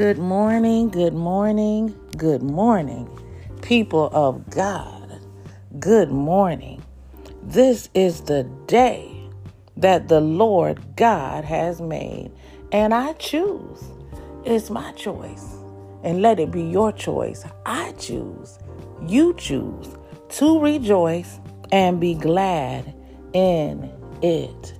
Good morning, good morning, good morning, people of God. Good morning. This is the day that the Lord God has made, and I choose. It's my choice, and let it be your choice. I choose, you choose to rejoice and be glad in it.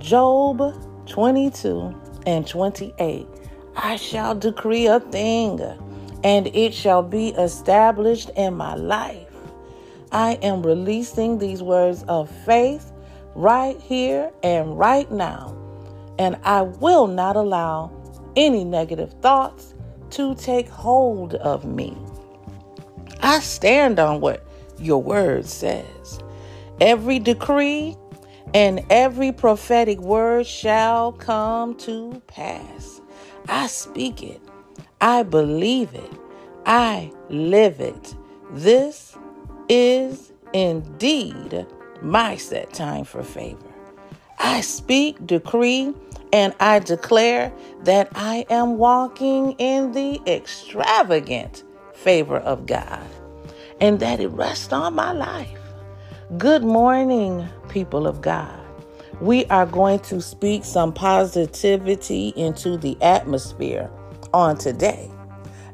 Job 22 and 28. I shall decree a thing, and it shall be established in my life. I am releasing these words of faith right here and right now, and I will not allow any negative thoughts to take hold of me. I stand on what your word says. Every decree and every prophetic word shall come to pass. I speak it. I believe it. I live it. This is indeed my set time for favor. I speak, decree, and I declare that I am walking in the extravagant favor of God and that it rests on my life. Good morning, people of God we are going to speak some positivity into the atmosphere on today.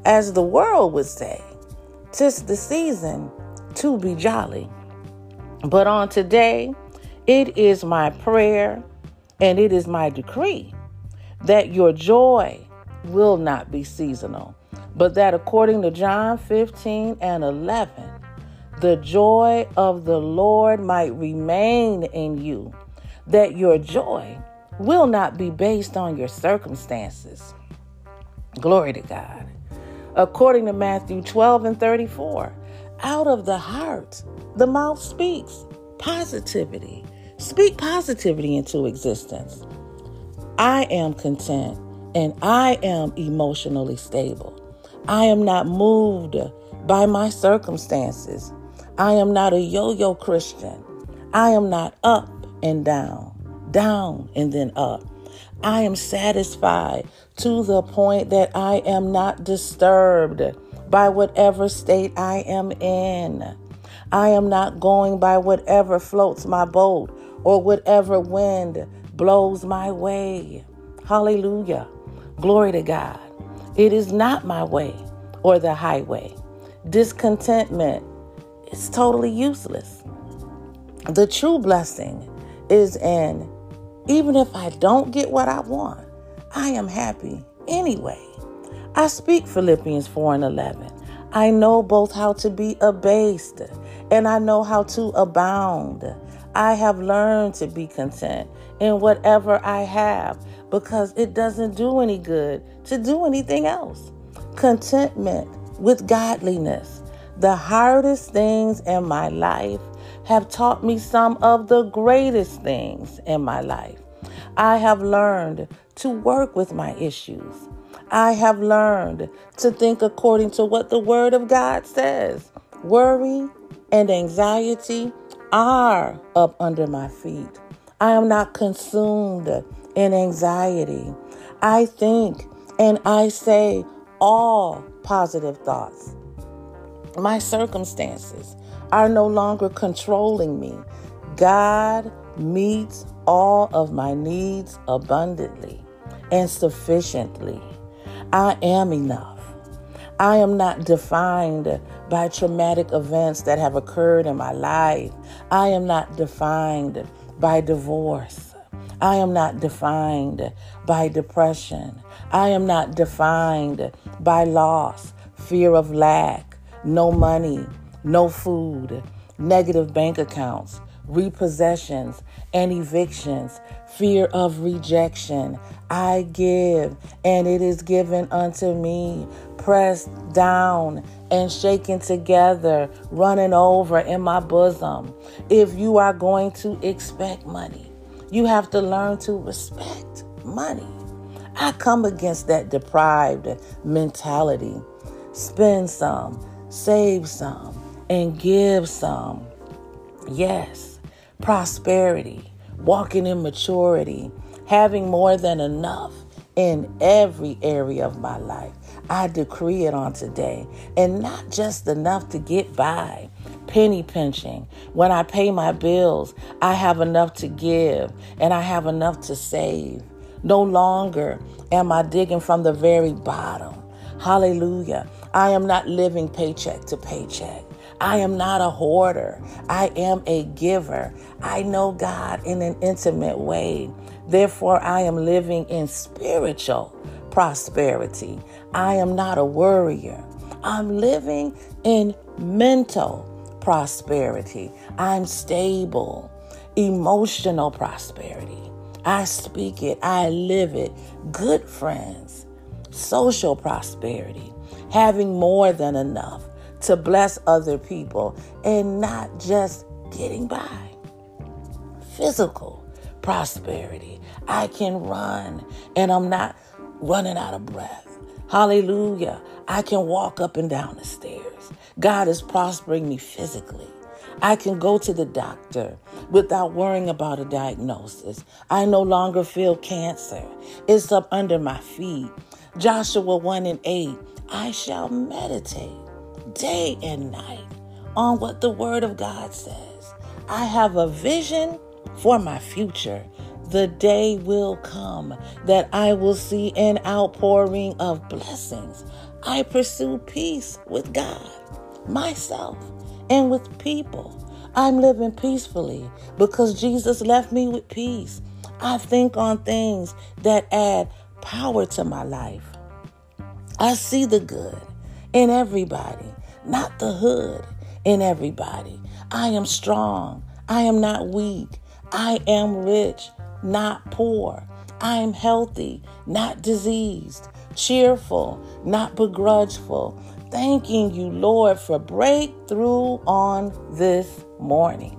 As the world would say, tis the season to be jolly. But on today, it is my prayer and it is my decree that your joy will not be seasonal, but that according to John 15 and 11, the joy of the Lord might remain in you that your joy will not be based on your circumstances. Glory to God. According to Matthew 12 and 34, out of the heart, the mouth speaks positivity. Speak positivity into existence. I am content and I am emotionally stable. I am not moved by my circumstances. I am not a yo yo Christian. I am not up and down, down and then up. I am satisfied to the point that I am not disturbed by whatever state I am in. I am not going by whatever floats my boat or whatever wind blows my way. Hallelujah. Glory to God. It is not my way or the highway. Discontentment is totally useless. The true blessing is in even if I don't get what I want, I am happy anyway. I speak Philippians 4 and 11. I know both how to be abased and I know how to abound. I have learned to be content in whatever I have because it doesn't do any good to do anything else. Contentment with godliness. The hardest things in my life have taught me some of the greatest things in my life. I have learned to work with my issues. I have learned to think according to what the Word of God says. Worry and anxiety are up under my feet. I am not consumed in anxiety. I think and I say all positive thoughts. My circumstances are no longer controlling me. God meets all of my needs abundantly and sufficiently. I am enough. I am not defined by traumatic events that have occurred in my life. I am not defined by divorce. I am not defined by depression. I am not defined by loss, fear of lack, no money, no food, negative bank accounts, repossessions and evictions, fear of rejection. I give, and it is given unto me, pressed down and shaken together, running over in my bosom. If you are going to expect money, you have to learn to respect money. I come against that deprived mentality. Spend some, save some, and give some. Yes, prosperity, walking in maturity, having more than enough in every area of my life. I decree it on today. And not just enough to get by, penny pinching. When I pay my bills, I have enough to give and I have enough to save. No longer am I digging from the very bottom. Hallelujah. I am not living paycheck to paycheck. I am not a hoarder. I am a giver. I know God in an intimate way. Therefore, I am living in spiritual prosperity. I am not a worrier. I'm living in mental prosperity. I'm stable, emotional prosperity. I speak it, I live it. Good friends, social prosperity, having more than enough to bless other people and not just getting by. Physical prosperity. I can run and I'm not running out of breath. Hallelujah. I can walk up and down the stairs. God is prospering me physically. I can go to the doctor without worrying about a diagnosis. I no longer feel cancer. It's up under my feet. Joshua 1 and 8. I shall meditate day and night on what the Word of God says. I have a vision for my future. The day will come that I will see an outpouring of blessings. I pursue peace with God, myself, and with people. I'm living peacefully because Jesus left me with peace. I think on things that add power to my life. I see the good in everybody, not the hood in everybody. I am strong. I am not weak. I am rich, not poor. I am healthy, not diseased, cheerful, not begrudgeful, thanking you, Lord, for breakthrough on this morning.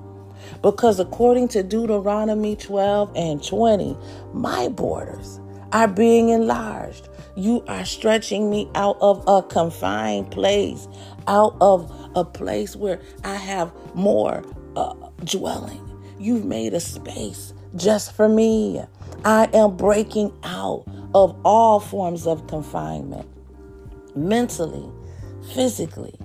Because according to Deuteronomy 12 and 20, my borders are being enlarged. You are stretching me out of a confined place, out of a place where I have more uh, dwelling. You've made a space just for me. I am breaking out of all forms of confinement, mentally, physically.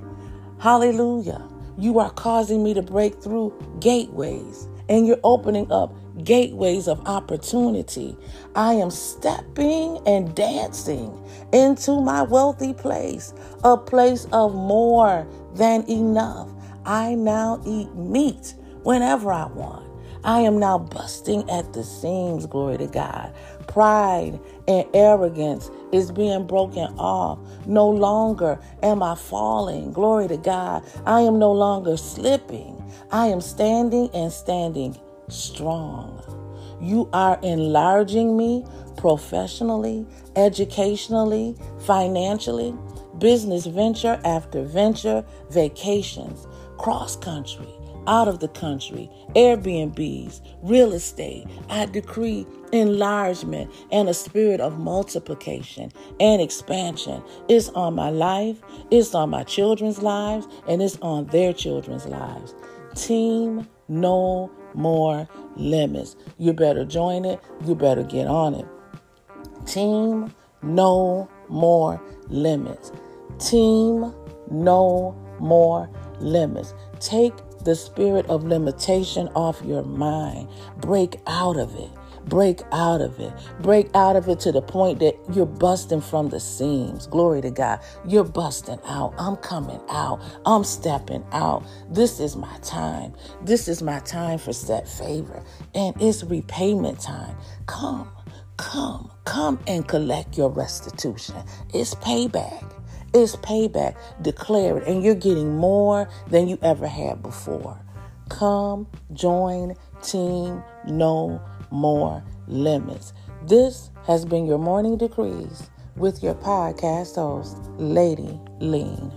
Hallelujah. You are causing me to break through gateways and you're opening up gateways of opportunity. I am stepping and dancing into my wealthy place, a place of more than enough. I now eat meat whenever I want. I am now busting at the seams, glory to God. Pride and arrogance is being broken off. No longer am I falling, glory to God. I am no longer slipping. I am standing and standing strong. You are enlarging me professionally, educationally, financially, business venture after venture, vacations, cross country, out of the country, Airbnbs, real estate. I decree enlargement and a spirit of multiplication and expansion. It's on my life, it's on my children's lives, and it's on their children's lives. Team No More Limits. You better join it, you better get on it. Team No More Limits. Team No More Limits. Take the spirit of limitation off your mind. Break out of it. Break out of it. Break out of it to the point that you're busting from the seams. Glory to God. You're busting out. I'm coming out. I'm stepping out. This is my time. This is my time for set favor. And it's repayment time. Come, come, come and collect your restitution. It's payback. It's payback. Declare it. And you're getting more than you ever had before. Come, join, team, no more limits. This has been your morning decrees with your podcast host, Lady Lean.